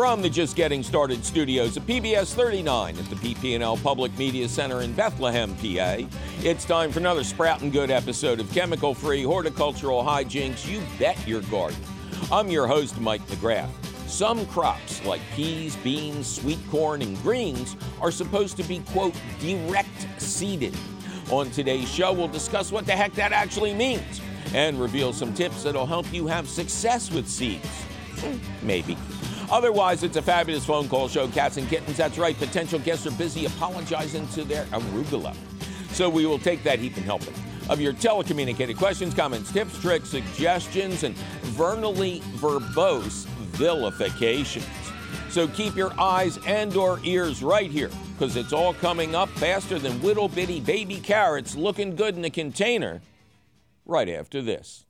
From the Just Getting Started studios of PBS 39 at the PP&L Public Media Center in Bethlehem, PA, it's time for another sprouting good episode of chemical-free horticultural hijinks you bet your garden. I'm your host, Mike McGrath. Some crops, like peas, beans, sweet corn, and greens, are supposed to be, quote, direct seeded. On today's show, we'll discuss what the heck that actually means and reveal some tips that'll help you have success with seeds. Hmm, maybe. Otherwise, it's a fabulous phone call show, Cats and Kittens. That's right, potential guests are busy apologizing to their arugula. So we will take that heap and help them. Of your telecommunicated questions, comments, tips, tricks, suggestions, and vernally verbose vilifications. So keep your eyes and or ears right here, because it's all coming up faster than little bitty baby carrots looking good in a container right after this.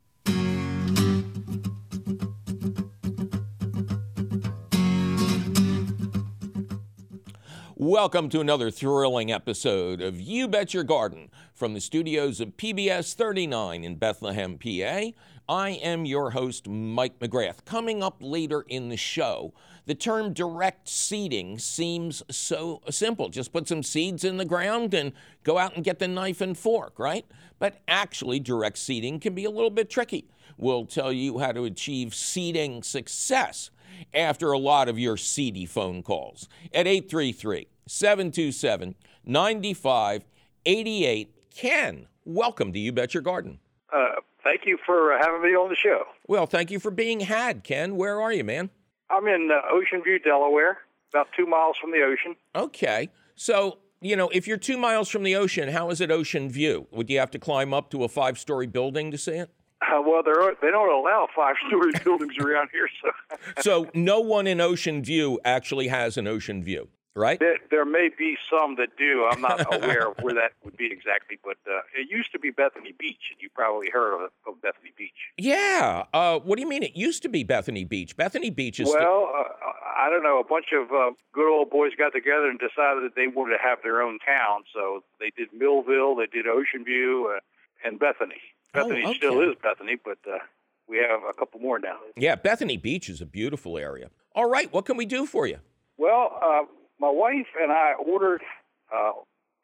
Welcome to another thrilling episode of You Bet Your Garden from the studios of PBS 39 in Bethlehem, PA. I am your host, Mike McGrath. Coming up later in the show, the term direct seeding seems so simple. Just put some seeds in the ground and go out and get the knife and fork, right? But actually, direct seeding can be a little bit tricky. We'll tell you how to achieve seeding success after a lot of your seedy phone calls at 833 727 9588. Ken, welcome to You Bet Your Garden. Uh, thank you for having me on the show. Well, thank you for being had, Ken. Where are you, man? I'm in uh, Ocean View, Delaware, about two miles from the ocean. Okay. So, you know, if you're two miles from the ocean, how is it Ocean View? Would you have to climb up to a five story building to see it? Uh, well, they're, they don't allow five-story buildings around here, so. so no one in Ocean View actually has an Ocean View, right? There, there may be some that do. I'm not aware of where that would be exactly, but uh, it used to be Bethany Beach, and you probably heard of, of Bethany Beach. Yeah. Uh, what do you mean? It used to be Bethany Beach. Bethany Beach is. Well, uh, I don't know. A bunch of uh, good old boys got together and decided that they wanted to have their own town, so they did Millville, they did Ocean View, uh, and Bethany. Bethany oh, okay. still is Bethany, but uh, we have a couple more now. Yeah, Bethany Beach is a beautiful area. All right, what can we do for you? Well, uh, my wife and I ordered uh,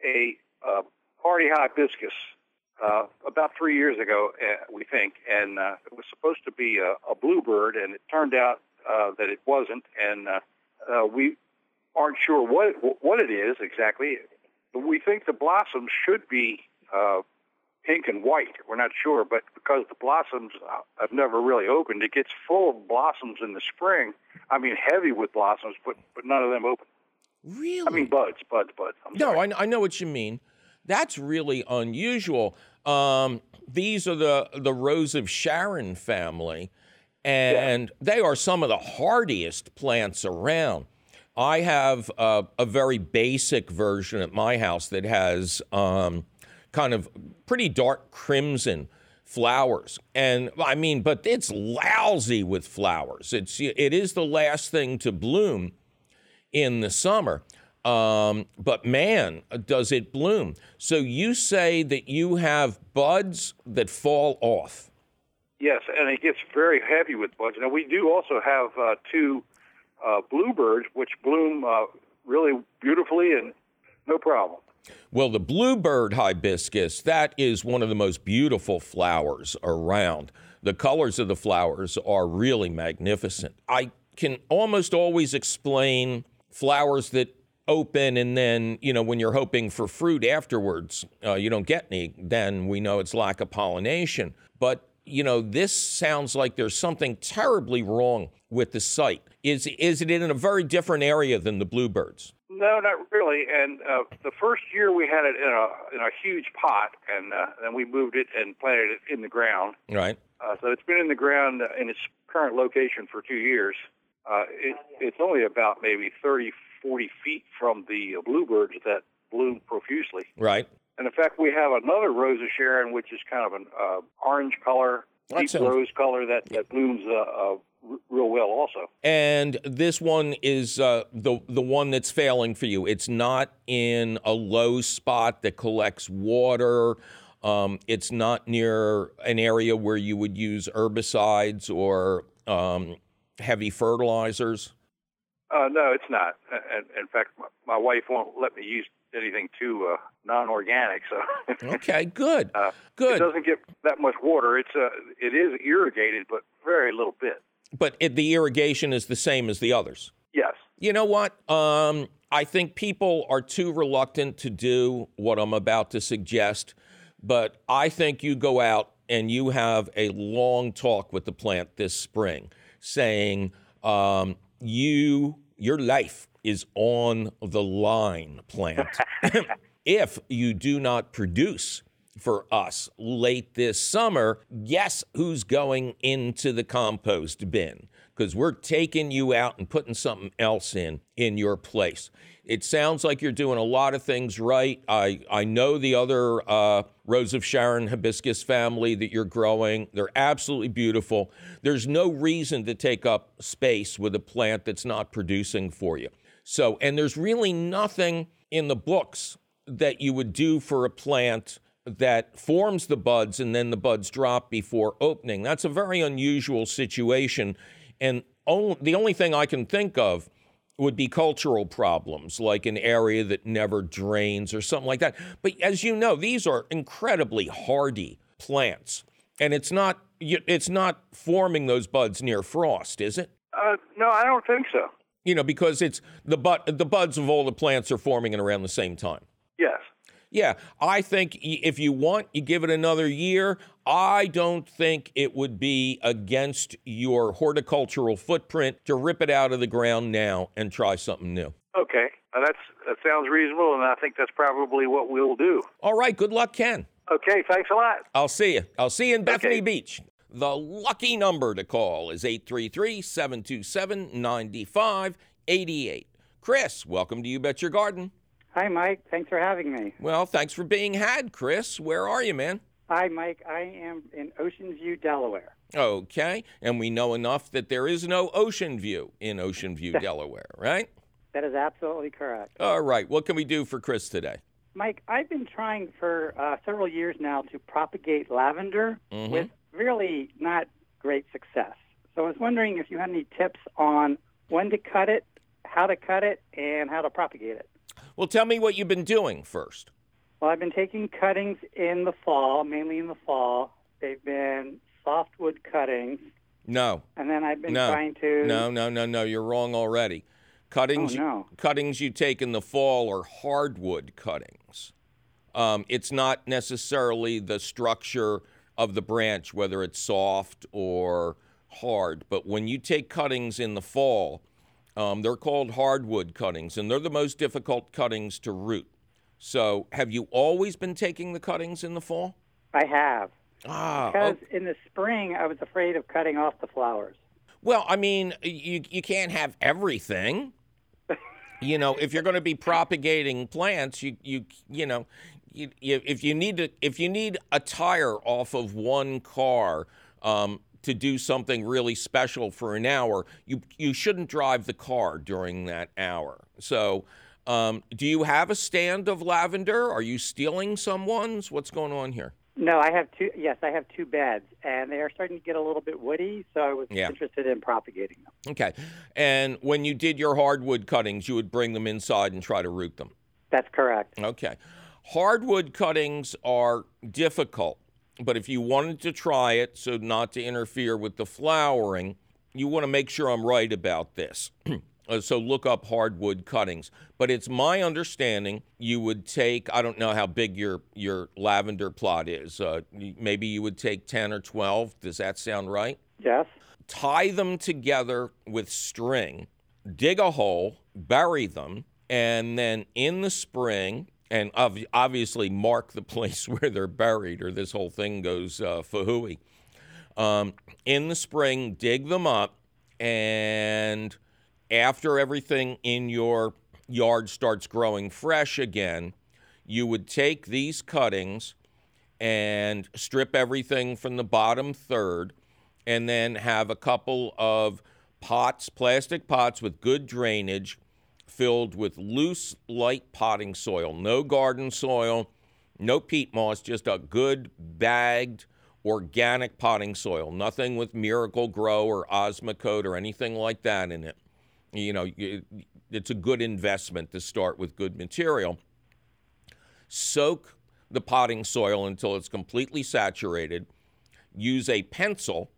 a uh, party hibiscus uh, about three years ago, uh, we think, and uh, it was supposed to be a, a bluebird, and it turned out uh, that it wasn't, and uh, uh, we aren't sure what what it is exactly. We think the blossoms should be uh, pink and white. We're not sure, but because the blossoms uh, have never really opened, it gets full of blossoms in the spring. I mean, heavy with blossoms, but but none of them open. Really? I mean, buds, buds, buds. I'm no. I, I know what you mean. That's really unusual. Um, these are the the Rose of Sharon family, and they are some of the hardiest plants around. I have uh, a very basic version at my house that has um, kind of pretty dark crimson flowers. And I mean, but it's lousy with flowers. It's it is the last thing to bloom in the summer. Um, but man, does it bloom. So you say that you have buds that fall off. Yes, and it gets very heavy with buds. Now, we do also have uh, two uh, bluebirds, which bloom uh, really beautifully and no problem. Well, the bluebird hibiscus, that is one of the most beautiful flowers around. The colors of the flowers are really magnificent. I can almost always explain flowers that open and then, you know, when you're hoping for fruit afterwards, uh, you don't get any, then we know it's lack of pollination. But, you know, this sounds like there's something terribly wrong with the site. Is, is it in a very different area than the bluebirds? No, not really. And uh, the first year we had it in a in a huge pot, and uh, then we moved it and planted it in the ground. Right. Uh, so it's been in the ground in its current location for two years. Uh, it, it's only about maybe 30, 40 feet from the bluebirds that bloom profusely. Right. And in fact, we have another rose of Sharon, which is kind of an uh, orange color, That deep sounds- rose color that, that blooms uh, uh, r- real well also. And this one is uh, the the one that's failing for you. It's not in a low spot that collects water. Um, it's not near an area where you would use herbicides or um, heavy fertilizers. Uh, no, it's not. And in fact, my, my wife won't let me use anything too uh, non-organic. So okay, good, uh, good. It doesn't get that much water. It's uh, it is irrigated, but very little bit. But it, the irrigation is the same as the others. Yes. You know what? Um, I think people are too reluctant to do what I'm about to suggest. But I think you go out and you have a long talk with the plant this spring, saying um, you your life is on the line, plant. if you do not produce for us late this summer, guess who's going into the compost bin? Because we're taking you out and putting something else in in your place. It sounds like you're doing a lot of things right. I, I know the other uh, Rose of Sharon hibiscus family that you're growing. They're absolutely beautiful. There's no reason to take up space with a plant that's not producing for you. So, and there's really nothing in the books that you would do for a plant that forms the buds and then the buds drop before opening. That's a very unusual situation. And only, the only thing I can think of would be cultural problems, like an area that never drains or something like that. But as you know, these are incredibly hardy plants, and it's not it's not forming those buds near frost, is it? Uh, no, I don't think so. You know, because it's the bud the buds of all the plants are forming at around the same time. Yeah, I think if you want, you give it another year. I don't think it would be against your horticultural footprint to rip it out of the ground now and try something new. Okay, uh, that's that sounds reasonable, and I think that's probably what we'll do. All right, good luck, Ken. Okay, thanks a lot. I'll see you. I'll see you in Bethany okay. Beach. The lucky number to call is 833 727 9588. Chris, welcome to You Bet Your Garden. Hi, Mike. Thanks for having me. Well, thanks for being had, Chris. Where are you, man? Hi, Mike. I am in Ocean View, Delaware. Okay. And we know enough that there is no Ocean View in Ocean View, Delaware, right? That is absolutely correct. All right. What can we do for Chris today? Mike, I've been trying for uh, several years now to propagate lavender Mhm. with really not great success. So I was wondering if you had any tips on when to cut it, how to cut it, and how to propagate it. Well, tell me what you've been doing first. Well, I've been taking cuttings in the fall, mainly in the fall. They've been softwood cuttings, No, and then I've been No. trying to. no, no, no, no. You're wrong already. Cuttings, Oh, no. cuttings you take in the fall are hardwood cuttings. Um, it's not necessarily the structure of the branch, whether it's soft or hard. But when you take cuttings in the fall, um, they're called hardwood cuttings, and they're the most difficult cuttings to root. So, have you always been taking the cuttings in the fall? I have. Ah, Because okay. in the spring, I was afraid of cutting off the flowers. Well, I mean, you you can't have everything. you know, if you're going to be propagating plants, you you you know, you, you, if you need to if you need a tire off of one car um, to do something really special for an hour, you you shouldn't drive the car during that hour. So. Um, do you have a stand of lavender? Are you stealing someone's? What's going on here? No, I have two. Yes, I have two beds, and they are starting to get a little bit woody. So I was Yeah. interested in propagating them. Okay. And when you did your hardwood cuttings, you would bring them inside and try to root them. That's correct. Okay. Hardwood cuttings are difficult, but if you wanted to try it so not to interfere with the flowering, you want to make sure I'm right about this. Uh, so look up hardwood cuttings. But it's my understanding you would take, I don't know how big your, your lavender plot is. Uh, maybe you would take 10 or 12. Does that sound right? Yes. tie them together with string, dig a hole, bury them, and then in the spring, and ob- obviously mark the place where they're buried, or this whole thing goes uh, fahooey. Um, in the spring, dig them up, and after everything in your yard starts growing fresh again, you would take these cuttings and strip everything from the bottom third, and then have a couple of pots, plastic pots with good drainage, filled with loose, light potting soil. No garden soil, no peat moss, just a good bagged organic potting soil. Nothing with Miracle-Gro or Osmocote or anything like that in it. You know, it's a good investment to start with good material. Soak the potting soil until it's completely saturated. Use a pencil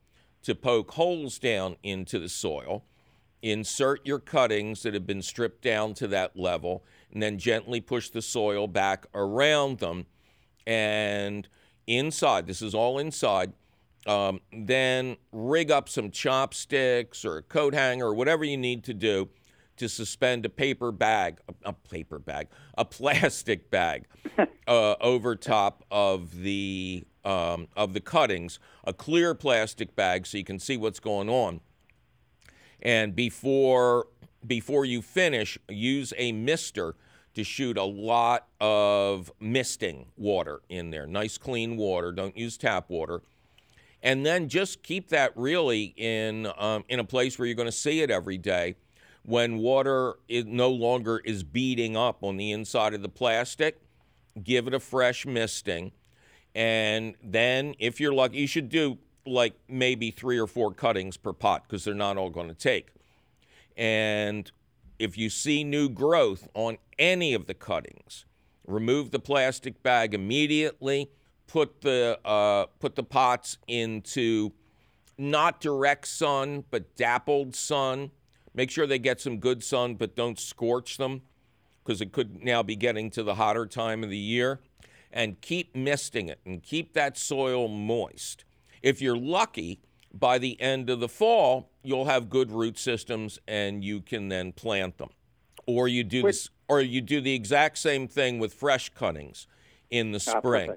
to poke holes down into the soil. Insert your cuttings that have been stripped down to that level, and then gently push the soil back around them. And inside, this is all inside, um, then rig up some chopsticks or a coat hanger or whatever you need to do to suspend a paper bag, a, a paper bag, a plastic bag uh, over top of the um, of the cuttings, a clear plastic bag so you can see what's going on. And before before you finish, use a mister to shoot a lot of misting water in there. Nice clean water. Don't use tap water. And then just keep that really in um, in a place where you're going to see it every day when water is no longer is beating up on the inside of the plastic, give it a fresh misting. And then, if you're lucky, you should do like maybe three or four cuttings per pot because they're not all going to take. And if you see new growth on any of the cuttings, remove the plastic bag immediately. Put the uh, put the pots into not direct sun, but dappled sun Make sure they get some good sun, but don't scorch them because it could now be getting to the hotter time of the year. And keep misting it and keep that soil moist. If you're lucky, by the end of the fall, you'll have good root systems and you can then plant them. Or you do this, or you do the exact same thing with fresh cuttings in the ah, spring.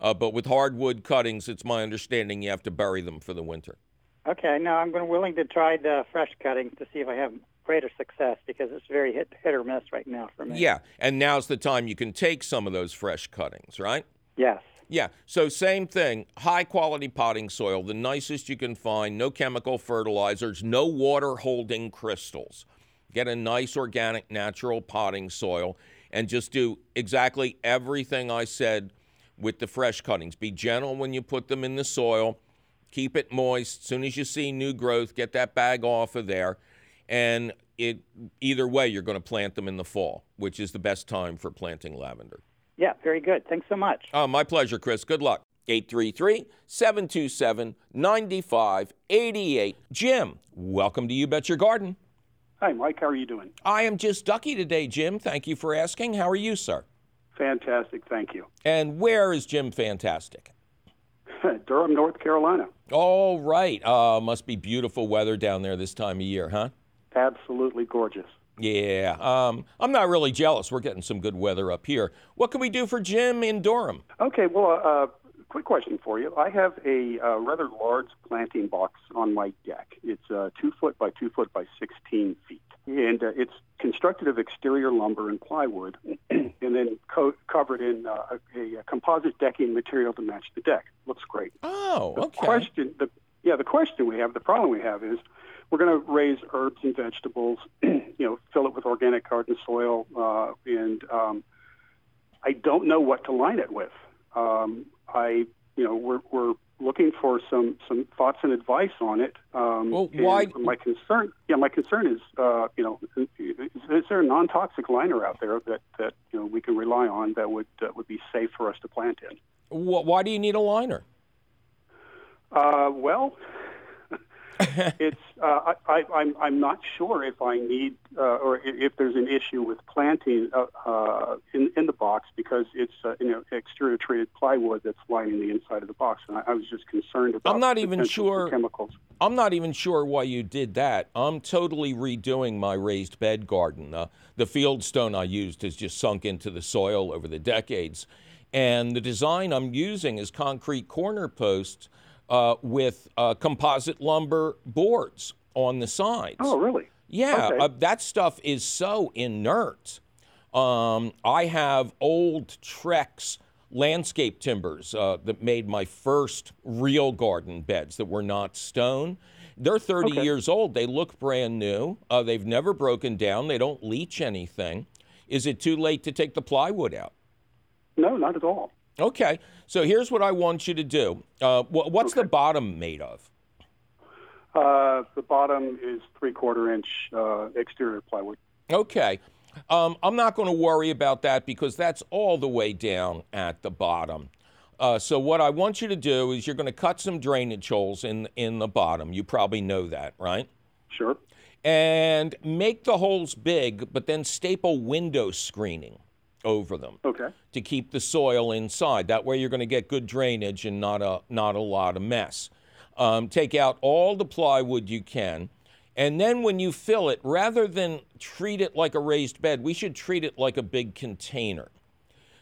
Uh, but with hardwood cuttings, it's my understanding you have to bury them for the winter. Okay, now I'm going willing to try the fresh cuttings to see if I have greater success because it's very hit, hit or miss right now for me. Yeah, and now's the time you can take some of those fresh cuttings, right? Yes. Yeah, so same thing, high quality potting soil, the nicest you can find, no chemical fertilizers, no water holding crystals. Get a nice organic natural potting soil and just do exactly everything I said with the fresh cuttings. Be gentle when you put them in the soil keep it moist. As soon as you see new growth, get that bag off of there. And it either way, you're going to plant them in the fall, which is the best time for planting lavender. Yeah, very good. Thanks so much. Oh, my pleasure, Chris. Good luck. 833 727 9588. Jim, welcome to You Bet Your Garden. Hi, Mike. How are you doing? I am just ducky today, Jim. Thank you for asking. How are you, sir? Fantastic. Thank you. And where is Jim fantastic? Durham, North Carolina. All right. Uh, must be beautiful weather down there this time of year, huh? Absolutely gorgeous. Yeah. Um, I'm not really jealous. We're getting some good weather up here. What can we do for Jim in Durham? Okay. Well, uh, uh quick question for you. I have a uh, rather large planting box on my deck. It's uh, two foot by two foot by 16 feet and uh, it's constructed of exterior lumber and plywood, and then co- covered in uh, a, a, composite decking material to match the deck. Looks great. Oh, okay. The question, the, yeah, the question we have, the problem we have is we're going to raise herbs and vegetables, you know, fill it with organic garden soil, uh, and um, I don't know what to line it with. Um, I, you know, we're, we're looking for some some thoughts and advice on it. Um, well, why? My concern, yeah, my concern is, uh, you know, is, is, there a non-toxic liner out there that that you know we can rely on that would uh, would be safe for us to plant in? Why do you need a liner? Uh, well, it's uh, I, I'm, I'm not sure if I need uh, or if there's an issue with planting uh, uh, in in the box because it's uh, you know exterior treated plywood that's lining the inside of the box, and I, I was just concerned about. I'm not even sure chemicals. I'm not even sure why you did that. I'm totally redoing my raised bed garden. Uh, the fieldstone I used has just sunk into the soil over the decades, and the design I'm using is concrete corner posts uh, with uh, composite lumber boards on the sides. Oh, really? Yeah, okay. uh, that stuff is so inert. Um, I have old Trex landscape timbers uh, that made my first real garden beds that were not stone. They're 30 okay. years old. They look brand new. Uh, they've never broken down. They don't leach anything. Is it too late to take the plywood out? No, not at all. Okay, so here's what I want you to do. Uh, what's okay. the bottom made of? Uh, the bottom is three quarter inch uh, exterior plywood. Okay. Um, I'm not going to worry about that because that's all the way down at the bottom. Uh, so what I want you to do is you're going to cut some drainage holes in in the bottom. You probably know that, right? Sure. And make the holes big, but then staple window screening over them Okay. to keep the soil inside. That way, you're going to get good drainage and not a not a lot of mess. Um, take out all the plywood you can, and then when you fill it, rather than treat it like a raised bed, we should treat it like a big container.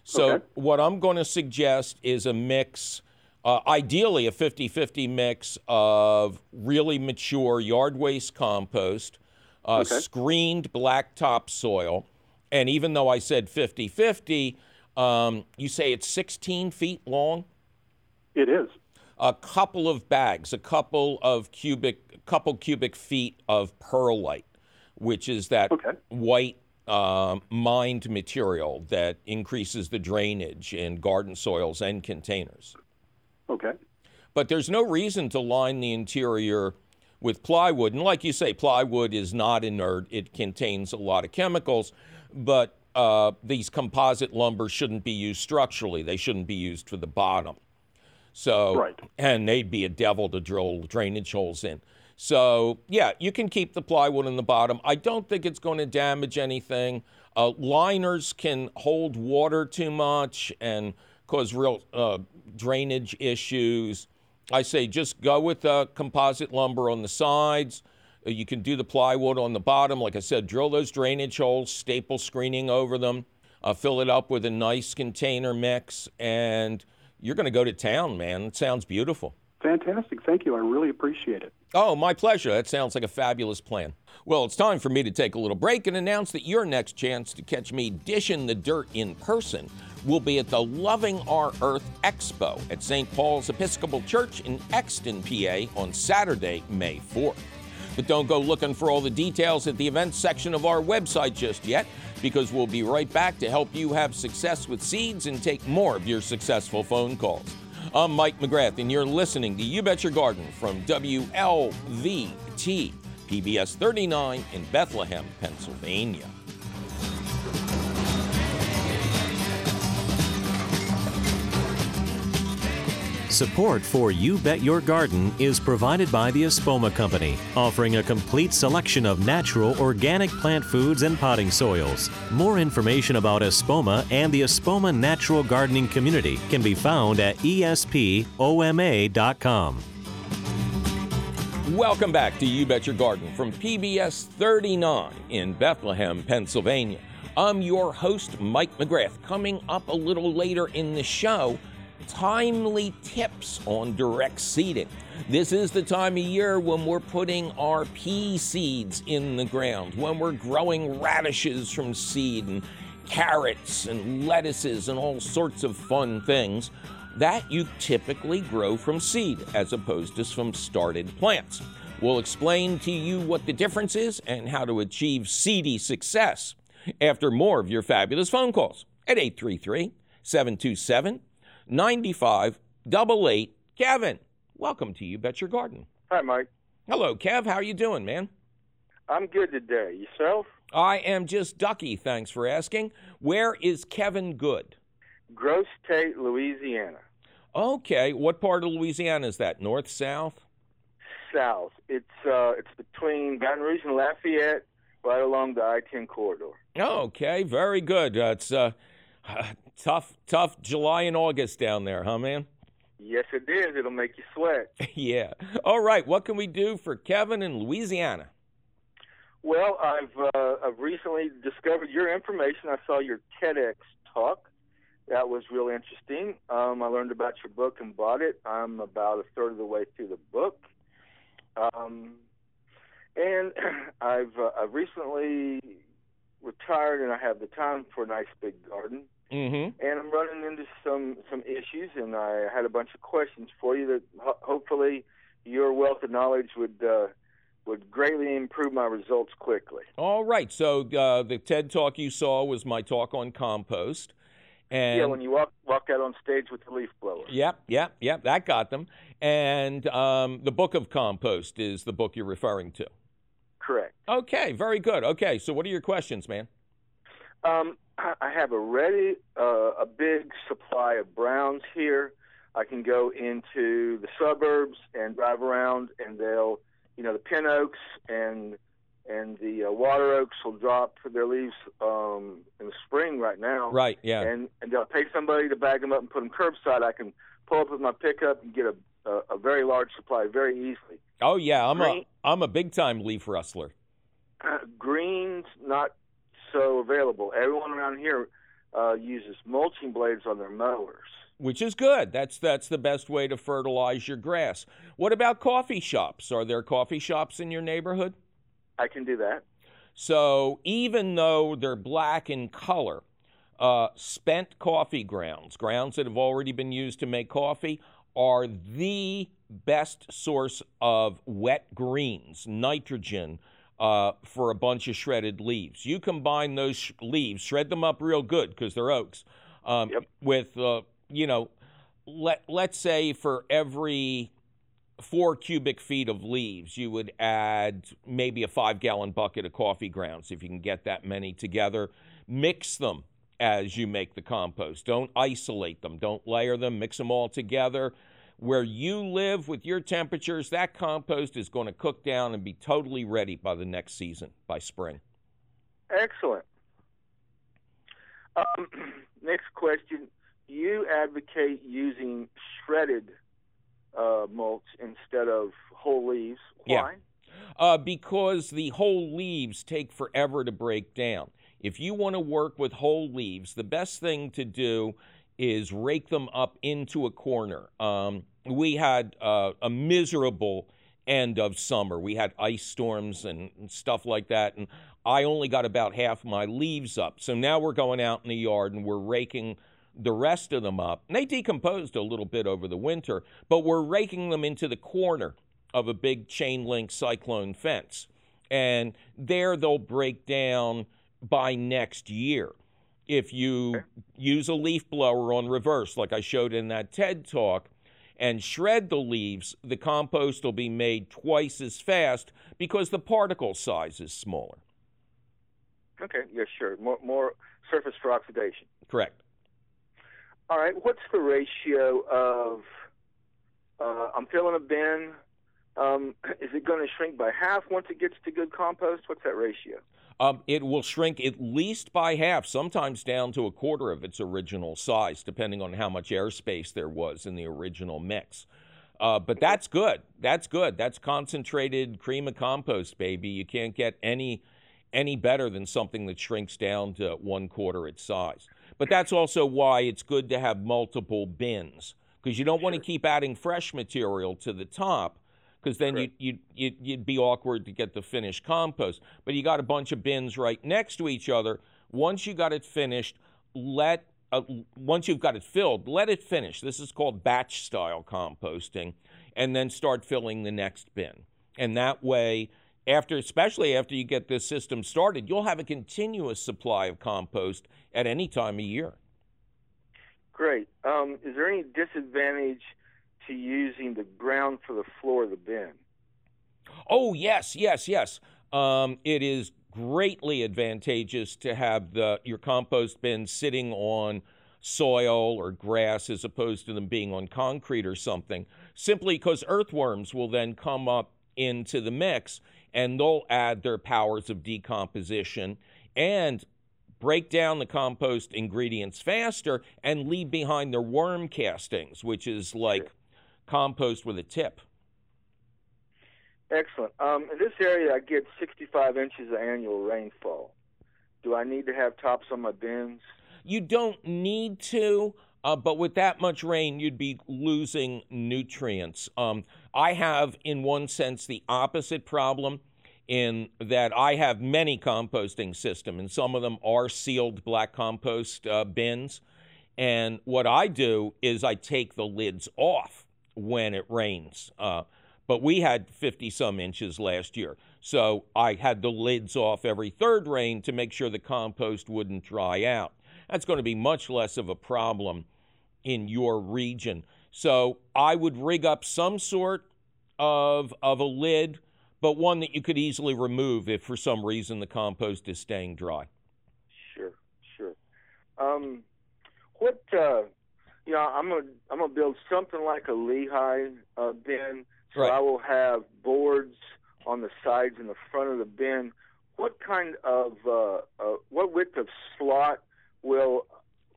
So Okay. what I'm going to suggest is a mix. Uh, ideally, a 50 50 mix of really mature yard waste compost, uh, Okay. screened black topsoil, and even though I said 50 50, um, you say it's 16 feet long? It is. A couple of bags, a couple of cubic, couple cubic feet of perlite, which is that Okay. white um, mined material that increases the drainage in garden soils and containers. Okay. But there's no reason to line the interior with plywood. And like you say, plywood is not inert, it contains a lot of chemicals, but uh, these composite lumber shouldn't be used structurally, they shouldn't be used for the bottom. So, Right. and they'd be a devil to drill drainage holes in. So, yeah, you can keep the plywood in the bottom. I don't think it's going to damage anything. Uh, liners can hold water too much and cause real uh, drainage issues. I say just go with uh, composite lumber on the sides. Uh, You can do the plywood on the bottom. Like I said, drill those drainage holes, staple screening over them, uh, fill it up with a nice container mix, and you're going to go to town, man. It sounds beautiful. Fantastic. Thank you. I really appreciate it. Oh, my pleasure. That sounds like a fabulous plan. Well, it's time for me to take a little break and announce that your next chance to catch me dishing the dirt in person will be at the Loving Our Earth Expo at St. Paul's Episcopal Church in Exton, PA on Saturday, May 4th. But don't go looking for all the details at the events section of our website just yet, because we'll be right back to help you have success with seeds and take more of your successful phone calls. I'm Mike McGrath, and you're listening to You Bet Your Garden from WLVT, PBS 39 in Bethlehem, Pennsylvania. Support for You Bet Your Garden is provided by the Espoma Company, offering a complete selection of natural organic plant foods and potting soils. More information about Espoma and the Espoma Natural Gardening Community can be found at espoma.com. Welcome back to You Bet Your Garden from PBS 39 in Bethlehem, Pennsylvania. I'm your host, Mike McGrath. Coming up a little later in the show, timely tips on direct seeding. This is the time of year when we're putting our pea seeds in the ground, when we're growing radishes from seed and carrots and lettuces and all sorts of fun things that you typically grow from seed as opposed to from started plants. We'll explain to you what the difference is and how to achieve seedy success after more of your fabulous phone calls at 833 727 9588. Kevin, welcome to You Bet Your Garden. Hi, Mike. Hello, Kev. How are you doing, man? I'm good today. Yourself? I am just ducky, thanks for asking. Where is Kevin Good? Grosse Tete, Louisiana. Okay, what part of Louisiana is that? North, south? South. It's uh, it's between Baton Rouge and Lafayette, right along the I-10 corridor. Okay, very good. Uh, it's uh, tough, tough July and August down there, huh, man? Yes, it is. It'll make you sweat. yeah. All right, what can we do for Kevin in Louisiana? Well, I've uh, I've recently discovered your information. I saw your TEDx talk. That was real interesting. Um, I learned about your book and bought it. I'm about a third of the way through the book. Um, and I've uh, I've recently retired, and I have the time for a nice big garden. Mm-hmm. And I'm running into some some issues, and I had a bunch of questions for you that ho- hopefully your wealth of knowledge would uh, would greatly improve my results quickly. All right. So uh, the TED talk you saw was my talk on compost. And yeah, when you walk walk out on stage with the leaf blower. Yep, yep, yep. That got them. And um, the Book of Compost is the book you're referring to. Correct. Okay, very good. Okay, so what are your questions, man? Um, I have a ready, uh, a big supply of browns here. I can go into the suburbs and drive around, and they'll, you know, the pin oaks and and the uh, water oaks will drop their leaves um, in the spring right now. Right. Yeah. And and they'll pay somebody to bag them up and put them curbside. I can pull up with my pickup and get a a, a very large supply very easily. Oh yeah, I'm Green- a I'm a big time leaf rustler. Uh, greens not so available. Everyone around here uh, uses mulching blades on their mowers. which is good. That's that's the best way to fertilize your grass. What about coffee shops? Are there coffee shops in your neighborhood? I can do that. So even though they're black in color, uh, spent coffee grounds, grounds that have already been used to make coffee, are the best source of wet greens, nitrogen, uh, for a bunch of shredded leaves. You combine those sh- leaves, shred them up real good because they're oaks, um, Yep. with, uh, you know, let, let's say for every four cubic feet of leaves, you would add maybe a five gallon bucket of coffee grounds if you can get that many together. Mix them as you make the compost. Don't isolate them, don't layer them, mix them all together. Where you live with your temperatures, that compost is going to cook down and be totally ready by the next season, by spring. Excellent. Um, next question. You advocate using shredded uh, mulch instead of whole leaves. Yeah. Why? Uh, because the whole leaves take forever to break down. If you want to work with whole leaves, the best thing to do is rake them up into a corner. Um, we had uh, a miserable end of summer. We had ice storms and, and stuff like that, and I only got about half my leaves up. So now we're going out in the yard and we're raking the rest of them up. And they decomposed a little bit over the winter, but we're raking them into the corner of a big chain link cyclone fence. And there they'll break down by next year. If you use a leaf blower on reverse, like I showed in that TED talk, and shred the leaves, the compost will be made twice as fast because the particle size is smaller. Okay. Yeah, sure. More, more surface for oxidation. Correct. All right. What's the ratio of? Uh, I'm filling a bin. Um, is it going to shrink by half once it gets to good compost? What's that ratio? Um, it will shrink at least by half, sometimes down to a quarter of its original size, depending on how much airspace there was in the original mix. Uh, but that's good. That's good. That's concentrated cream of compost, baby. You can't get any any better than something that shrinks down to one quarter its size. But that's also why it's good to have multiple bins because you don't want to keep adding fresh material to the top because then you, you, you'd, you'd be awkward to get the finished compost. But you got a bunch of bins right next to each other. Once you got it finished, let uh, once you've got it filled, let it finish. This is called batch style composting, and then start filling the next bin. And that way, after especially after you get this system started, you'll have a continuous supply of compost at any time of year. Great. Um, is there any disadvantage to using the ground for the floor of the bin? Oh yes, yes, yes. Um, it is greatly advantageous to have the your compost bin sitting on soil or grass as opposed to them being on concrete or something. Simply because earthworms will then come up into the mix and they'll add their powers of decomposition and break down the compost ingredients faster and leave behind their worm castings, which is like compost with a tip. Excellent. Um, in this area, I get 65 inches of annual rainfall. Do I need to have tops on my bins? You don't need to, uh, but with that much rain, you'd be losing nutrients. Um, I have, in one sense, the opposite problem in that I have many composting systems, and some of them are sealed black compost uh, bins. And what I do is I take the lids off when it rains. Uh, but we had 50 some inches last year. So I had the lids off every third rain to make sure the compost wouldn't dry out. That's going to be much less of a problem in your region. So I would rig up some sort of of a lid, but one that you could easily remove if for some reason the compost is staying dry. Sure, sure. Um, what uh, you know, I'm gonna I'm gonna build something like a Lehigh uh, bin. So Right. I will have boards on the sides and the front of the bin. What kind of uh, uh, what width of slot will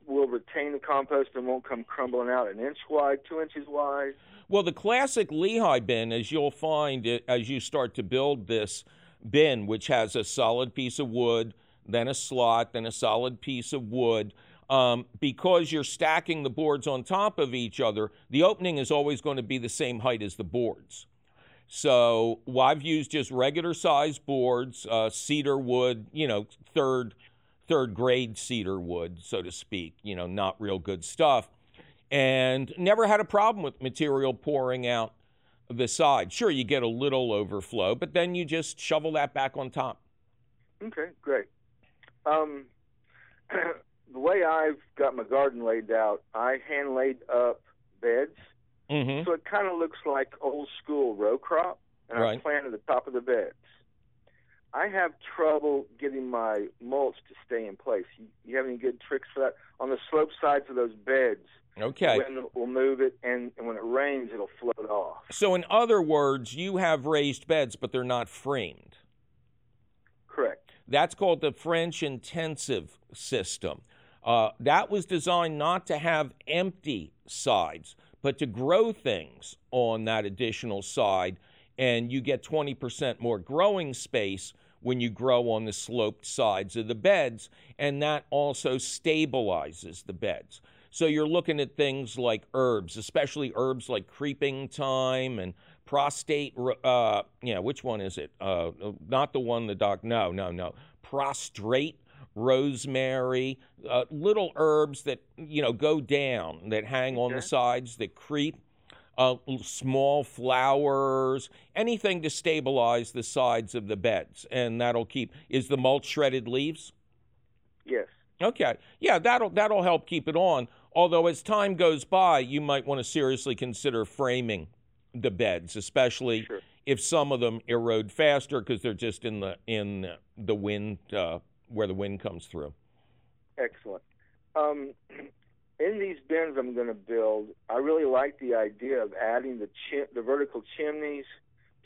will retain the compost and won't come crumbling out? An inch wide, two inches wide? Well, the classic Lehigh bin, as you'll find it as you start to build this bin, which has a solid piece of wood, then a slot, then a solid piece of wood. Um, because you're stacking the boards on top of each other, the opening is always going to be the same height as the boards. So well, I've used just regular size boards, uh, cedar wood, you know, third third grade cedar wood, so to speak. You know, not real good stuff, and never had a problem with material pouring out the side. Sure, you get a little overflow, but then you just shovel that back on top. Okay, great. Um, the way I've got my garden laid out, I hand laid up beds, hmm so it kind of looks like old school row crop, and I Right. planted the top of the beds. I have trouble getting my mulch to stay in place. You, you have any good tricks for that? On the slope sides of those beds, Okay. wind will move it, and, and when it rains, it'll float off. So, in other words, you have raised beds, but they're not framed. Correct. That's called the French intensive system. Uh, that was designed not to have empty sides, but to grow things on that additional side. And you get 20% more growing space when you grow on the sloped sides of the beds. And that also stabilizes the beds. So you're looking at things like herbs, especially herbs like creeping thyme and prostate. Uh, yeah, which one is it? Uh, not the one the doc. No, no, no. Prostrate, rosemary, uh, little herbs that you know go down that hang on the sides that creep. Uh, small flowers, anything to stabilize the sides of the beds, and that'll keep. Is the mulch shredded leaves? Yes. Okay. Yeah, that'll that'll help keep it on. Although as time goes by, you might want to seriously consider framing the beds, especially Sure. if some of them erode faster because they're just in the in the wind uh, where the wind comes through. Excellent. Um, in these bins I'm going to build, I really like the idea of adding the chim- the vertical chimneys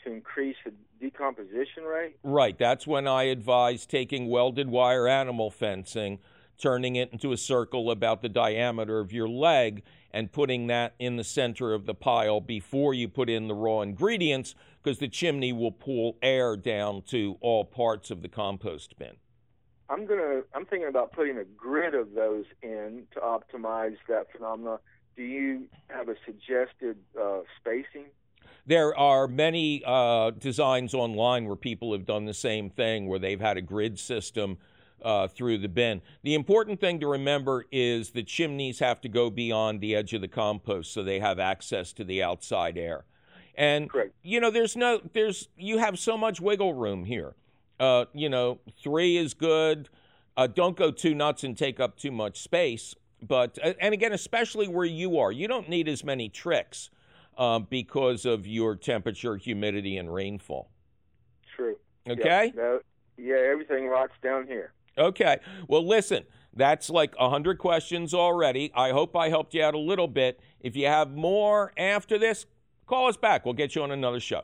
to increase the decomposition rate. Right. That's when I advise taking welded wire animal fencing, turning it into a circle about the diameter of your leg, and putting that in the center of the pile before you put in the raw ingredients, because the chimney will pull air down to all parts of the compost bin. I'm gonna. I'm thinking about putting a grid of those in to optimize that phenomena. Do you have a suggested uh, spacing? There are many uh, designs online where people have done the same thing, where they've had a grid system uh, through the bin. The important thing to remember is the chimneys have to go beyond the edge of the compost so they have access to the outside air. And Correct. you know, there's no, there's, you have so much wiggle room here. Uh, you know, three is good. Uh, don't go too nuts and take up too much space. But and again, especially where you are, you don't need as many tricks um, because of your temperature, humidity, and rainfall. True. Okay. Yeah, no, yeah everything rots down here. Okay. Well, listen, that's like a 100 questions already. I hope I helped you out a little bit. If you have more after this, call us back. We'll get you on another show.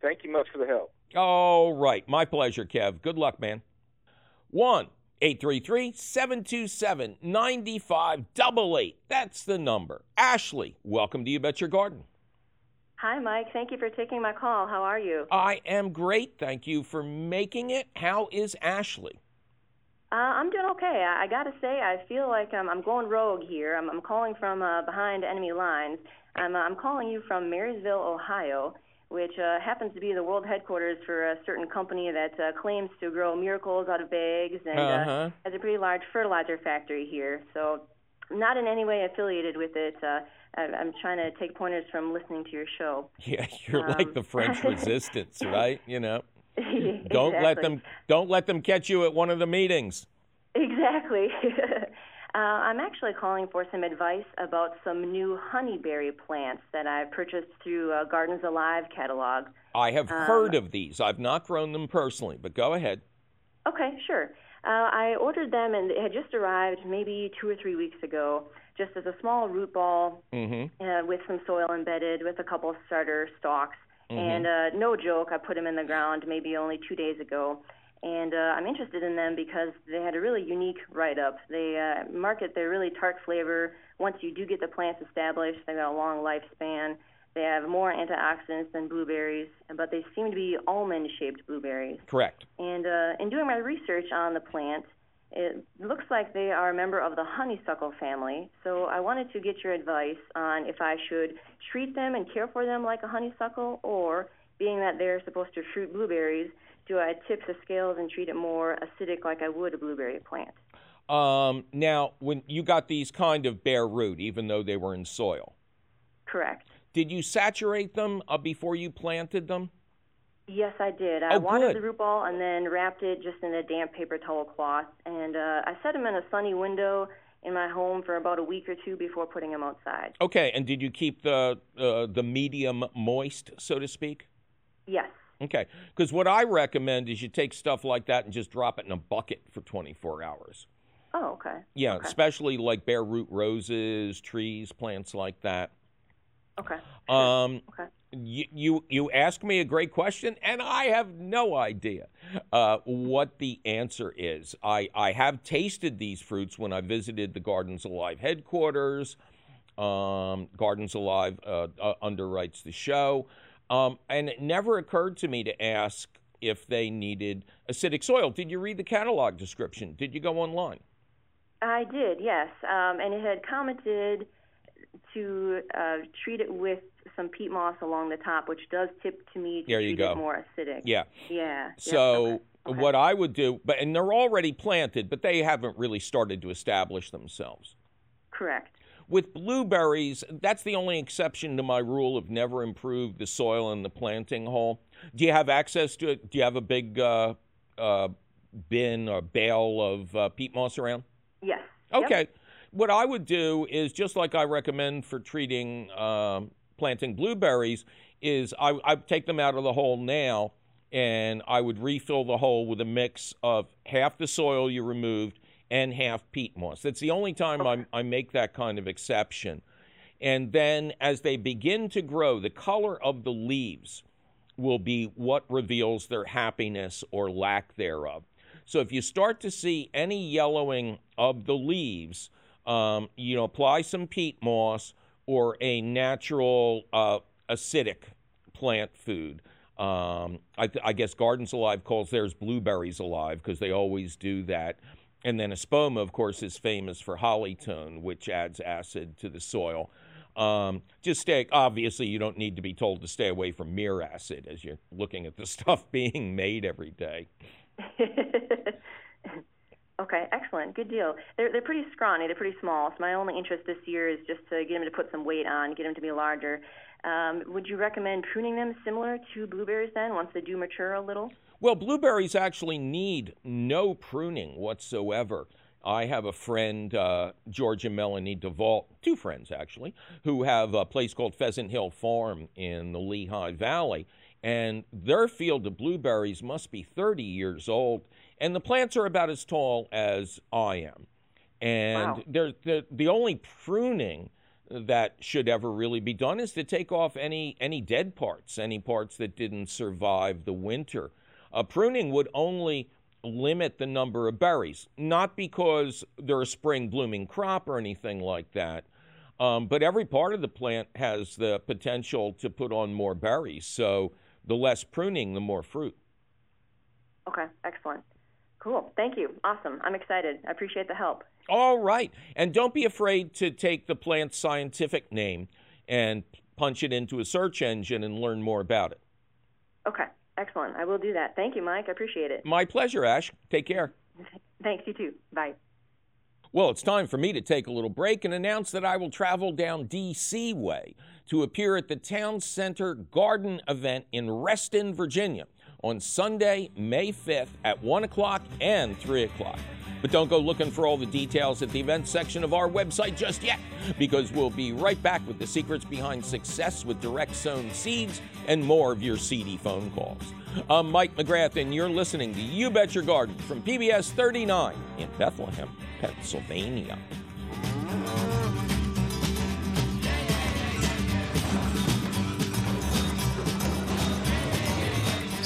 Thank you much for the help. All right. My pleasure, Kev. Good luck, man. 1 833 727 9588. That's the number. Ashley, welcome to You Bet Your Garden. Hi, Mike. Thank you for taking my call. How are you? I am great. Thank you for making it. How is Ashley? Uh, I'm doing okay. I, I got to say, I feel like um, I'm going rogue here. I'm, I'm calling from uh, behind enemy lines. I'm, uh, I'm calling you from Marysville, Ohio, which uh, happens to be the world headquarters for a certain company that uh, claims to grow miracles out of bags and Uh-huh. uh, has a pretty large fertilizer factory here. So, not in any way affiliated with it. Uh, I, I'm trying to take pointers from listening to your show. Yeah, you're like Um, the French resistance, right? You know. Don't let them don't let them catch you at one of the meetings. Exactly. Uh, I'm actually calling for some advice about some new honeyberry plants that I've purchased through uh, Gardens Alive catalog. I have Um, heard of these. I've not grown them personally, but go ahead. Okay, sure. Uh, I ordered them and they had just arrived maybe two or three weeks ago, just as a small root ball Mm-hmm. uh, with some soil embedded, with a couple of starter stalks. Mm-hmm. And uh, no joke, I put them in the ground maybe only two days ago. And uh, I'm interested in them because they had a really unique write up. They uh, market their really tart flavor. Once you do get the plants established, they've got a long lifespan. They have more antioxidants than blueberries, but they seem to be almond shaped blueberries. Correct. And uh, in doing my research on the plant, it looks like they are a member of the honeysuckle family. So I wanted to get your advice on if I should treat them and care for them like a honeysuckle, or being that they're supposed to fruit blueberries, do I tip the scales and treat it more acidic like I would a blueberry plant? Um, now, when you got these kind of bare root, even though they were in soil, Correct. did you saturate them uh, before you planted them? Yes, I did. I Oh, watered good. the root ball and then wrapped it just in a damp paper towel cloth. And uh, I set them in a sunny window in my home for about a week or two before putting them outside. Okay, and did you keep the uh, the medium moist, so to speak? Yes. Okay, because what I recommend is you take stuff like that and just drop it in a bucket for 24 hours. Oh, okay. Yeah, Okay. especially like bare root roses, trees, plants like that. Okay. Um, Okay. you, you you ask me a great question, and I have no idea uh, what the answer is. I, I have tasted these fruits when I visited the Gardens Alive headquarters. Um, Gardens Alive uh, uh, underwrites the show, um, and it never occurred to me to ask if they needed acidic soil. Did you read the catalog description? Did you go online? I did, yes. Um, and it had commented to uh, treat it with some peat moss along the top, which does tip to me to There you treat go. it more acidic. Yeah. Yeah. yeah, So okay, okay. what I would do, but and they're already planted, but they haven't really started to establish themselves. Correct. With blueberries, that's the only exception to my rule of never improve the soil in the planting hole. Do you have access to it? Do you have a big uh, uh, bin or bale of uh, peat moss around? Yes. Yep. Okay. What I would do is just like I recommend for treating um, planting blueberries, is I I take them out of the hole now, and I would refill the hole with a mix of half the soil you removed and half peat moss. That's the only time I, I make that kind of exception. And then as they begin to grow, the color of the leaves will be what reveals their happiness or lack thereof. So if you start to see any yellowing of the leaves, um, you know, apply some peat moss or a natural uh, acidic plant food. Um, I, I guess Gardens Alive calls theirs blueberries alive because they always do that. And then Espoma, of course, is famous for Holly-tone, which adds acid to the soil. Um, just stay, obviously, you don't need to be told to stay away from mere acid as you're looking at the stuff being made every day. okay, excellent. Good deal. They're they're pretty scrawny. They're pretty small. So my only interest this year is just to get them to put some weight on, get them to be larger. Um, would you recommend pruning them similar to blueberries then, once they do mature a little? Well, blueberries actually need no pruning whatsoever. I have a friend, uh, George and Melanie DeVault, two friends actually, who have a place called Pheasant Hill Farm in the Lehigh Valley. And their field of blueberries must be 30 years old. And the plants are about as tall as I am. And Wow. they're, they're, the only pruning that should ever really be done is to take off any, any dead parts, any parts that didn't survive the winter. Uh, pruning would only limit the number of berries, not because they're a spring blooming crop or anything like that, um, but every part of the plant has the potential to put on more berries. So the less pruning, the more fruit. Okay, excellent. Cool. Thank you. Awesome. I'm excited. I appreciate the help. All right. And don't be afraid to take the plant's scientific name and punch it into a search engine and learn more about it. Okay, excellent. I will do that. Thank you, Mike. I appreciate it. My pleasure, Ash. Take care. Thanks, you too. Bye. Well, it's time for me to take a little break and announce that I will travel down D.C. way to appear at the Town Center Garden event in Reston, Virginia on Sunday, May 5th at 1 o'clock and 3 o'clock. But don't go looking for all the details at the events section of our website just yet, because we'll be right back with the secrets behind success with direct sown seeds and more of your seedy phone calls. I'm Mike McGrath, and you're listening to You Bet Your Garden from PBS 39 in Bethlehem, Pennsylvania.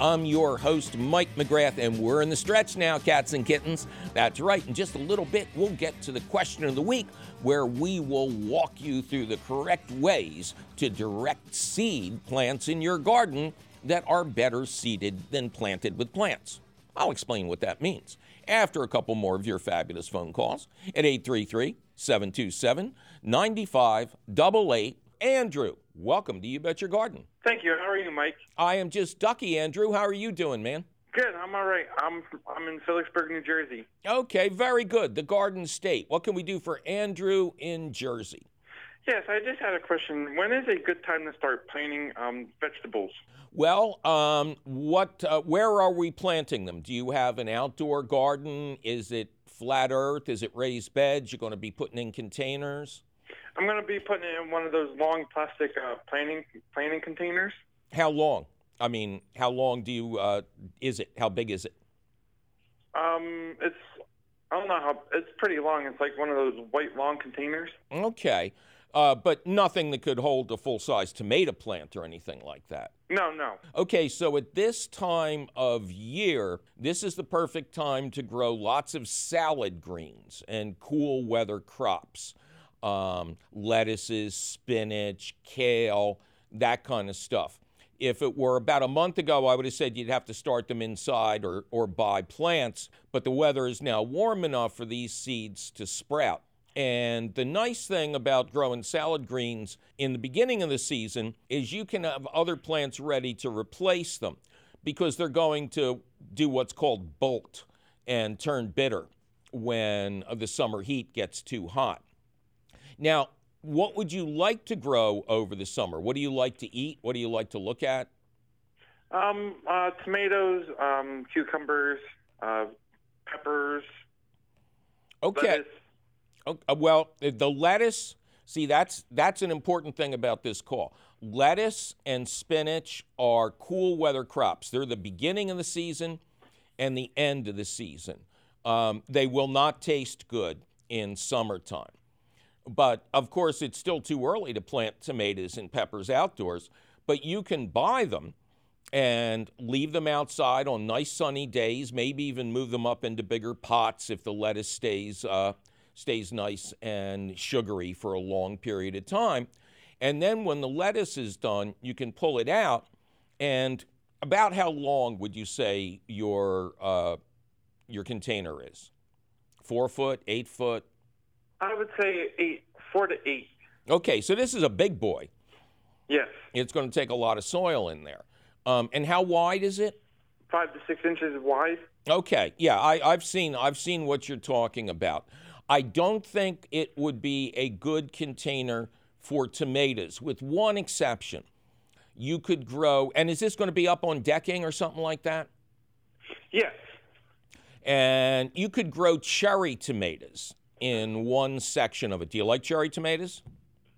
I'm your host, Mike McGrath, and we're in the stretch now, cats and kittens. That's right. In just a little bit, we'll get to the question of the week where we will walk you through the correct ways to direct seed plants in your garden that are better seeded than planted with plants. I'll explain what that means after a couple more of your fabulous phone calls at 833 727 9588. Andrew, welcome to You Bet Your Garden. Thank you. How are you, Mike? I am just Ducky, Andrew. How are you doing, man? Good. I'm all right. I'm I'm in Phillipsburg, New Jersey. Okay, very good. The Garden State. What can we do for Andrew in Jersey? Yes, I just had a question. When is a good time to start planting um, vegetables? Well, um, what? Uh, where are we planting them? Do you have an outdoor garden? Is it flat earth? Is it raised beds? You're going to be putting in containers? I'm going to be putting it in one of those long plastic uh, planting planting containers. How long? I mean, how long do you? Uh, is it? How big is it? Um, it's I don't know how. It's pretty long. It's like one of those white long containers. Okay, uh, but nothing that could hold a full size tomato plant or anything like that. No, no. Okay, so at this time of year, this is the perfect time to grow lots of salad greens and cool weather crops um, lettuces, spinach, kale, that kind of stuff. If it were about a month ago, I would have said you'd have to start them inside or, or buy plants, but the weather is now warm enough for these seeds to sprout. And the nice thing about growing salad greens in the beginning of the season is you can have other plants ready to replace them because they're going to do what's called bolt and turn bitter when the summer heat gets too hot. Now, what would you like to grow over the summer? What do you like to eat? What do you like to look at? Um, uh, tomatoes, um, cucumbers, uh, peppers. Okay. Lettuce. Uh, well, the lettuce. See, that's that's an important thing about this call. Lettuce and spinach are cool weather crops. They're the beginning of the season and the end of the season. Um, they will not taste good in summertime. But of course, it's still too early to plant tomatoes and peppers outdoors. But you can buy them and leave them outside on nice sunny days. Maybe even move them up into bigger pots if the lettuce stays uh, stays nice and sugary for a long period of time. And then when the lettuce is done, you can pull it out. And about how long would you say your uh, your container is? Four foot, eight foot? I would say eight, four to eight. Okay, so this is a big boy. Yes. It's going to take a lot of soil in there. Um, and how wide is it? Five to six inches wide. Okay, yeah, I, I've seen I've seen what you're talking about. I don't think it would be a good container for tomatoes, with one exception. You could grow, and is this going to be up on decking or something like that? Yes. And you could grow cherry tomatoes in one section of it. Do you like cherry tomatoes?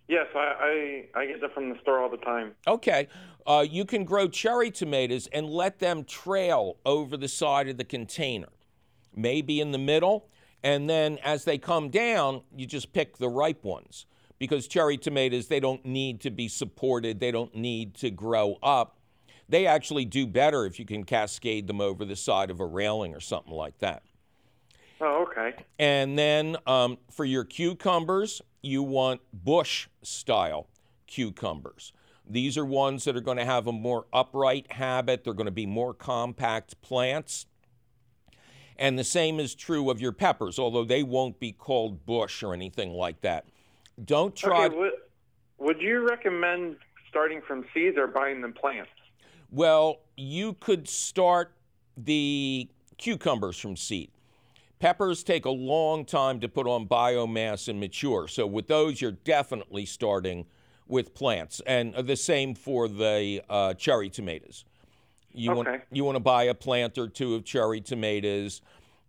Yes, I, I, I get them from the store all the time. Okay. Uh, you can grow cherry tomatoes and let them trail over the side of the container, maybe in the middle. And then as they come down, you just pick the ripe ones because cherry tomatoes, they don't need to be supported, they don't need to grow up. They actually do better if you can cascade them over the side of a railing or something like that. Oh, okay. And then um, for your cucumbers, you want bush style cucumbers. These are ones that are going to have a more upright habit. They're going to be more compact plants. And the same is true of your peppers, although they won't be called bush or anything like that. Don't try. Okay, what, would you recommend starting from seeds or buying them plants? Well, you could start the cucumbers from seed. Peppers take a long time to put on biomass and mature. So with those, you're definitely starting with plants, and the same for the uh, cherry tomatoes. You Okay. want you want to buy a plant or two of cherry tomatoes.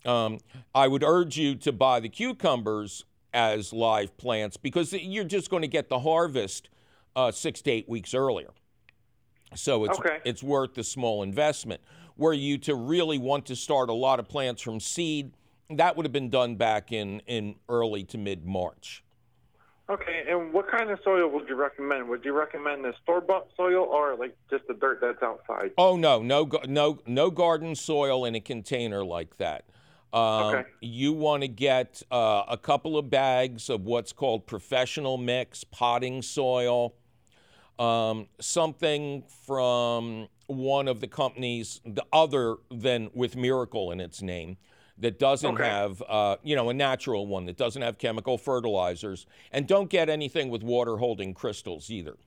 Um, I would urge you to buy the cucumbers as live plants because you're just going to get the harvest uh, six to eight weeks earlier. So it's Okay. it's worth the small investment. Were you to really want to start a lot of plants from seed, that would have been done back in in early to mid March. Okay, and what kind of soil would you recommend? Would you recommend the store-bought soil or like just the dirt that's outside? Oh no, no, no, no garden soil in a container like that. Um, Okay. You want to get uh, a couple of bags of what's called professional mix potting soil, um, something from one of the companies, the other than with Miracle in its name, that doesn't Okay. have, uh, you know, a natural one that doesn't have chemical fertilizers, and don't get anything with water holding crystals either.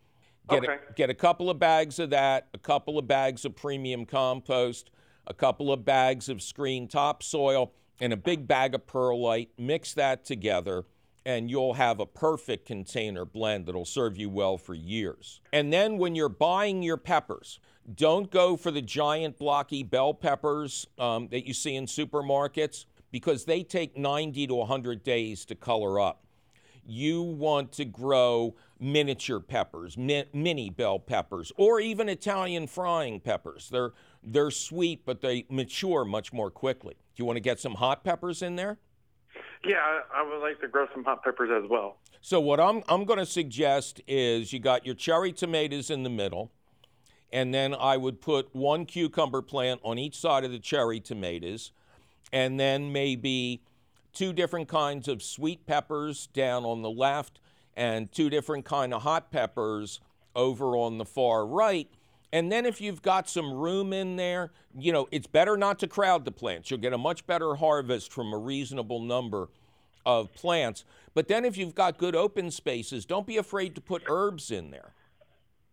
Get, Okay. a, get a couple of bags of that, a couple of bags of premium compost, a couple of bags of screen topsoil, and a big bag of perlite. Mix that together, and you'll have a perfect container blend that'll serve you well for years. And then when you're buying your peppers, don't go for the giant blocky bell peppers um, that you see in supermarkets because they take 90 to 100 days to color up you want to grow miniature peppers, mi- mini bell peppers, or even Italian frying peppers. They're they're sweet, but they mature much more quickly. Do you want to get some hot peppers in there? Yeah, I, I would like to grow some hot peppers as well. So what I'm I'm going to suggest is you got your cherry tomatoes in the middle, and then I would put one cucumber plant on each side of the cherry tomatoes, and then maybe two different kinds of sweet peppers down on the left and two different kind of hot peppers over on the far right. And then if you've got some room in there, you know, it's better not to crowd the plants. You'll get a much better harvest from a reasonable number of plants. But then if you've got good open spaces, don't be afraid to put herbs in there.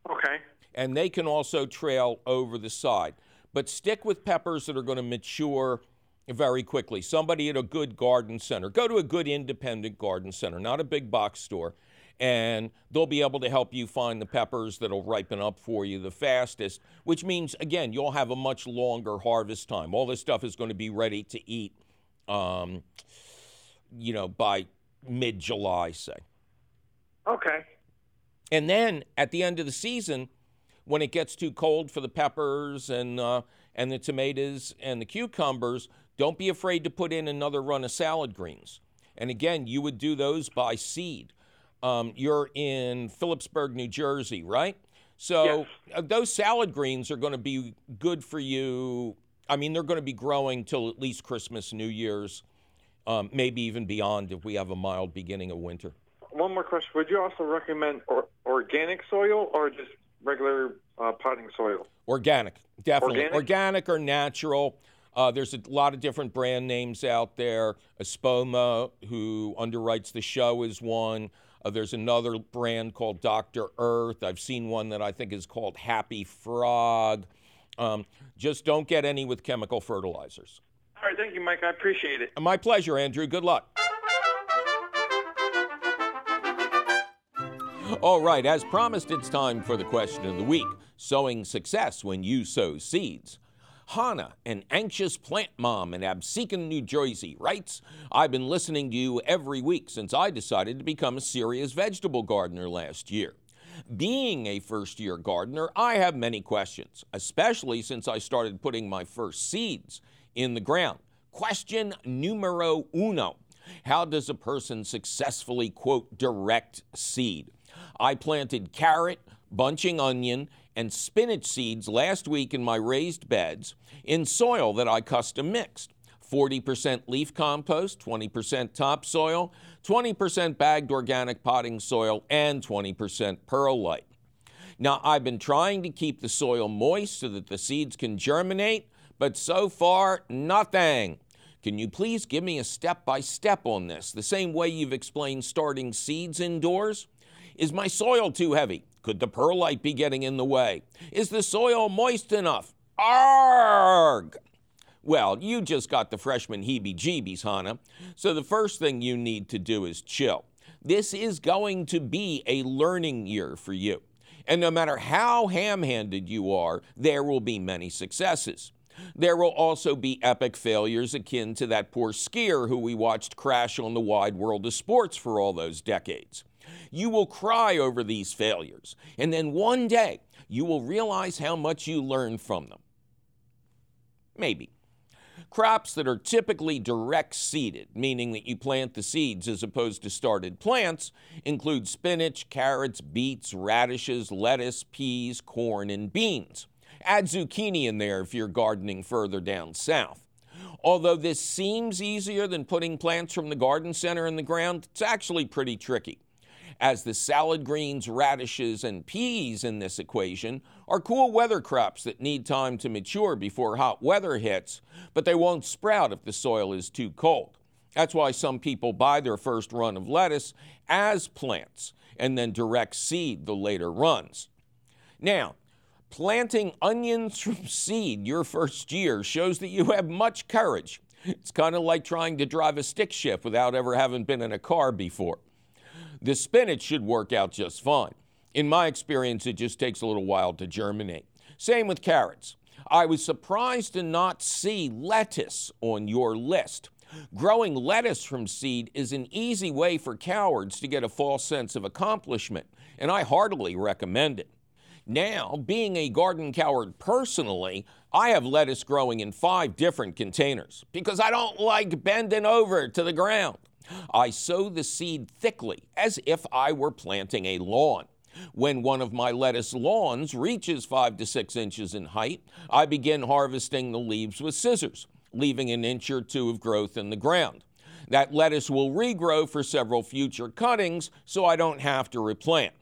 Okay. And they can also trail over the side. But stick with peppers that are going to mature very quickly. Somebody at a good garden center, go to a good independent garden center, not a big box store, and they'll be able to help you find the peppers that'll ripen up for you the fastest, which means, again, you'll have a much longer harvest time. All this stuff is going to be ready to eat, um, you know, by mid July, say. Okay. And then at the end of the season, when it gets too cold for the peppers and uh, and the tomatoes and the cucumbers, don't be afraid to put in another run of salad greens. And again, you would do those by seed. Um, you're in Phillipsburg, New Jersey, right? So uh, those salad greens are going to be good for you. I mean, they're going to be growing till at least Christmas, New Year's, um, maybe even beyond if we have a mild beginning of winter. One more question. Would you also recommend or, organic soil or just regular uh, potting soil? Organic, definitely. Organic? Organic, or natural. Uh, there's a lot of different brand names out there. Espoma, who underwrites the show, is one. Uh, there's another brand called Dr. Earth. I've seen one that I think is called Happy Frog. Um, just don't get any with chemical fertilizers. All right. Thank you, Mike. I appreciate it. My pleasure, Andrew. Good luck. All right, as promised, it's time for the question of the week sowing success when you sow seeds. Hannah, an anxious plant mom in Absecon, New Jersey, writes I've been listening to you every week since I decided to become a serious vegetable gardener last year. Being a first year gardener, I have many questions, especially since I started putting my first seeds in the ground. Question numero uno How does a person successfully, quote, direct seed? I planted carrot, bunching onion, and spinach seeds last week in my raised beds in soil that I custom mixed. 40% leaf compost, 20% topsoil, 20% bagged organic potting soil, and 20% perlite. Now, I've been trying to keep the soil moist so that the seeds can germinate, but so far, nothing. Can you please give me a step by step on this, the same way you've explained starting seeds indoors? Is my soil too heavy? Could the perlite be getting in the way? Is the soil moist enough? Arg! Well, you just got the freshman heebie jeebies, Hannah. So the first thing you need to do is chill. This is going to be a learning year for you. And no matter how ham handed you are, there will be many successes. There will also be epic failures akin to that poor skier who we watched crash on the wide world of sports for all those decades. You will cry over these failures, and then one day you will realize how much you learned from them. Maybe. Crops that are typically direct seeded, meaning that you plant the seeds as opposed to started plants, include spinach, carrots, beets, radishes, lettuce, peas, corn, and beans. Add zucchini in there if you're gardening further down south. Although this seems easier than putting plants from the garden center in the ground, it's actually pretty tricky as the salad greens, radishes, and peas in this equation are cool weather crops that need time to mature before hot weather hits, but they won't sprout if the soil is too cold. That's why some people buy their first run of lettuce as plants and then direct seed the later runs. Now, planting onions from seed your first year shows that you have much courage. It's kind of like trying to drive a stick shift without ever having been in a car before. The spinach should work out just fine. In my experience, it just takes a little while to germinate. Same with carrots. I was surprised to not see lettuce on your list. Growing lettuce from seed is an easy way for cowards to get a false sense of accomplishment, and I heartily recommend it. Now, being a garden coward personally, I have lettuce growing in five different containers because I don't like bending over to the ground. I sow the seed thickly as if I were planting a lawn. When one of my lettuce lawns reaches five to six inches in height, I begin harvesting the leaves with scissors, leaving an inch or two of growth in the ground. That lettuce will regrow for several future cuttings, so I don't have to replant.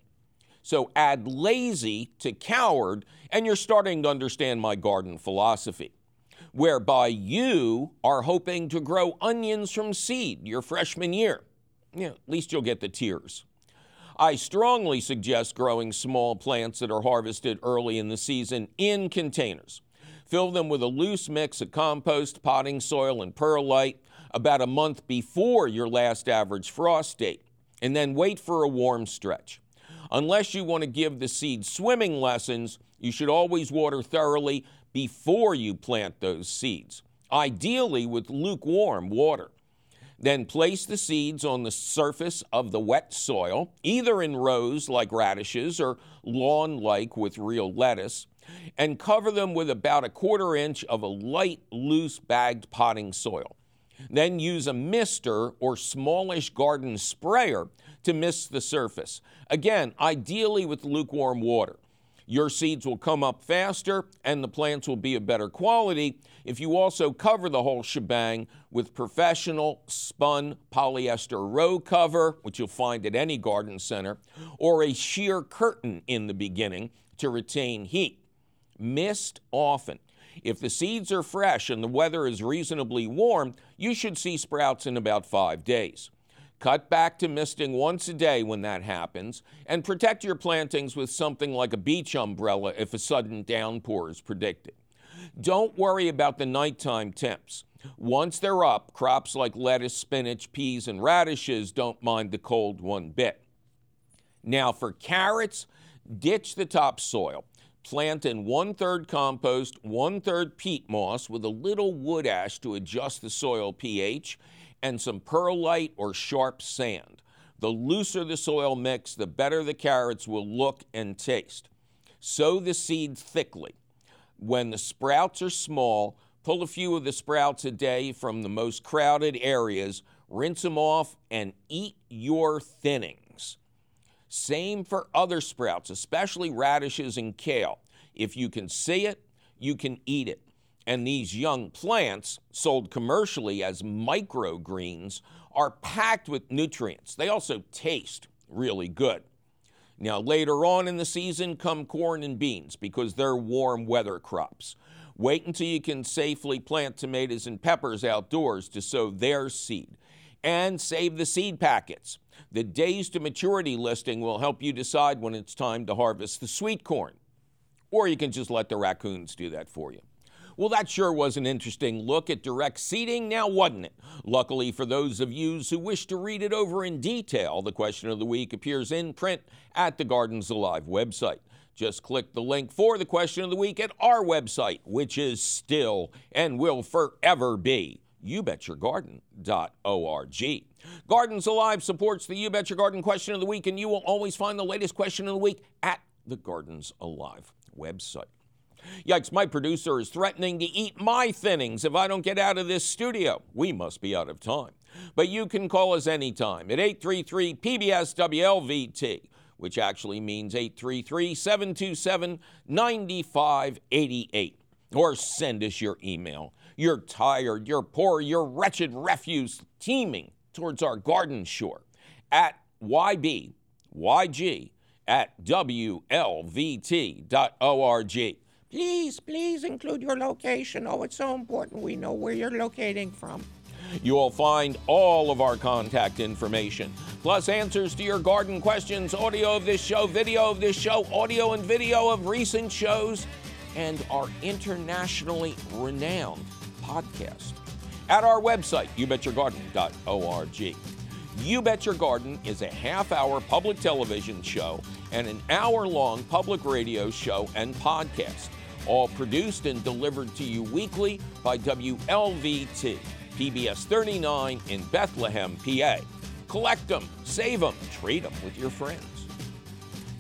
So add lazy to coward, and you're starting to understand my garden philosophy whereby you are hoping to grow onions from seed your freshman year. At least you'll get the tears. I strongly suggest growing small plants that are harvested early in the season in containers. Fill them with a loose mix of compost, potting soil, and perlite about a month before your last average frost date, and then wait for a warm stretch. Unless you want to give the seed swimming lessons, you should always water thoroughly before you plant those seeds, ideally with lukewarm water. Then place the seeds on the surface of the wet soil, either in rows like radishes or lawn like with real lettuce, and cover them with about a quarter inch of a light, loose bagged potting soil. Then use a mister or smallish garden sprayer to mist the surface. Again, ideally with lukewarm water. Your seeds will come up faster and the plants will be of better quality if you also cover the whole shebang with professional spun polyester row cover, which you'll find at any garden center, or a sheer curtain in the beginning to retain heat. Mist often. If the seeds are fresh and the weather is reasonably warm, you should see sprouts in about five days. Cut back to misting once a day when that happens, and protect your plantings with something like a beach umbrella if a sudden downpour is predicted. Don't worry about the nighttime temps. Once they're up, crops like lettuce, spinach, peas, and radishes don't mind the cold one bit. Now, for carrots, ditch the topsoil. Plant in one third compost, one third peat moss with a little wood ash to adjust the soil pH and some perlite or sharp sand. The looser the soil mix, the better the carrots will look and taste. Sow the seeds thickly. When the sprouts are small, pull a few of the sprouts a day from the most crowded areas, rinse them off, and eat your thinnings. Same for other sprouts, especially radishes and kale. If you can see it, you can eat it. And these young plants, sold commercially as microgreens, are packed with nutrients. They also taste really good. Now, later on in the season come corn and beans because they're warm weather crops. Wait until you can safely plant tomatoes and peppers outdoors to sow their seed. and save the seed packets. The days to maturity listing will help you decide when it's time to harvest the sweet corn. Or you can just let the raccoons do that for you. Well, that sure was an interesting look at direct seeding, now wasn't it? Luckily for those of you who wish to read it over in detail, the question of the week appears in print at the Gardens Alive website. Just click the link for the question of the week at our website, which is still and will forever be youbetyourgarden.org. Gardens Alive supports the You Bet Your Garden question of the week, and you will always find the latest question of the week at the Gardens Alive website. Yikes, my producer is threatening to eat my thinnings if I don't get out of this studio. We must be out of time. But you can call us anytime at 833 PBS WLVT, which actually means 833 727 9588. Or send us your email. You're tired, you're poor, you're wretched refuse teeming towards our garden shore at YBYG at WLVT.org. Please, please include your location. Oh, it's so important we know where you're locating from. You will find all of our contact information, plus answers to your garden questions, audio of this show, video of this show, audio and video of recent shows, and our internationally renowned podcast at our website, youbetyourgarden.org. You Bet Your Garden is a half hour public television show and an hour long public radio show and podcast, all produced and delivered to you weekly by WLVT, PBS 39 in Bethlehem, PA. Collect them, save them, trade them with your friends.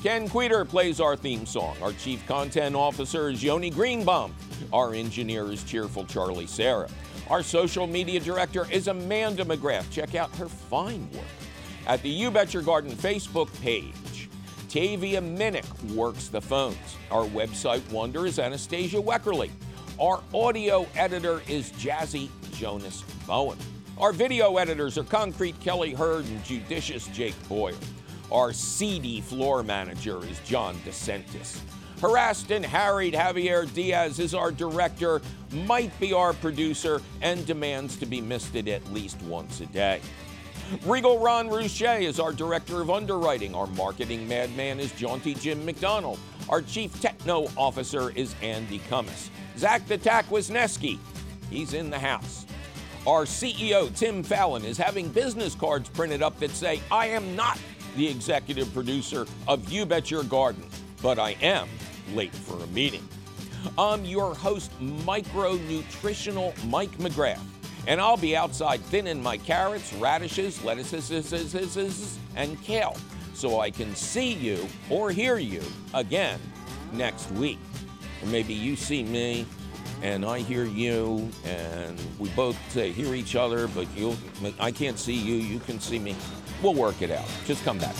Ken Queter plays our theme song. Our chief content officer is Yoni Greenbaum. Our engineer is cheerful Charlie Sarah. Our social media director is Amanda McGrath. Check out her fine work at the You Bet Your Garden Facebook page. Tavia Minnick works the phones. Our website wonder is Anastasia Weckerly. Our audio editor is Jazzy Jonas Bowen. Our video editors are Concrete Kelly Hurd and Judicious Jake Boyer. Our CD floor manager is John DeSantis. Harassed and harried Javier Diaz is our director, might be our producer, and demands to be misted at least once a day. Regal Ron Rouche is our director of underwriting. Our marketing madman is Jaunty Jim McDonald. Our chief techno officer is Andy Cummis. Zach the Tack Wisneski, he's in the house. Our CEO, Tim Fallon, is having business cards printed up that say, I am not the executive producer of You Bet Your Garden, but I am late for a meeting. I'm your host, micronutritional Mike McGrath, and I'll be outside thinning my carrots, radishes, lettuces, and kale so I can see you or hear you again next week. Or maybe you see me and I hear you, and we both say hear each other, but you I can't see you, you can see me. We'll work it out. Just come back.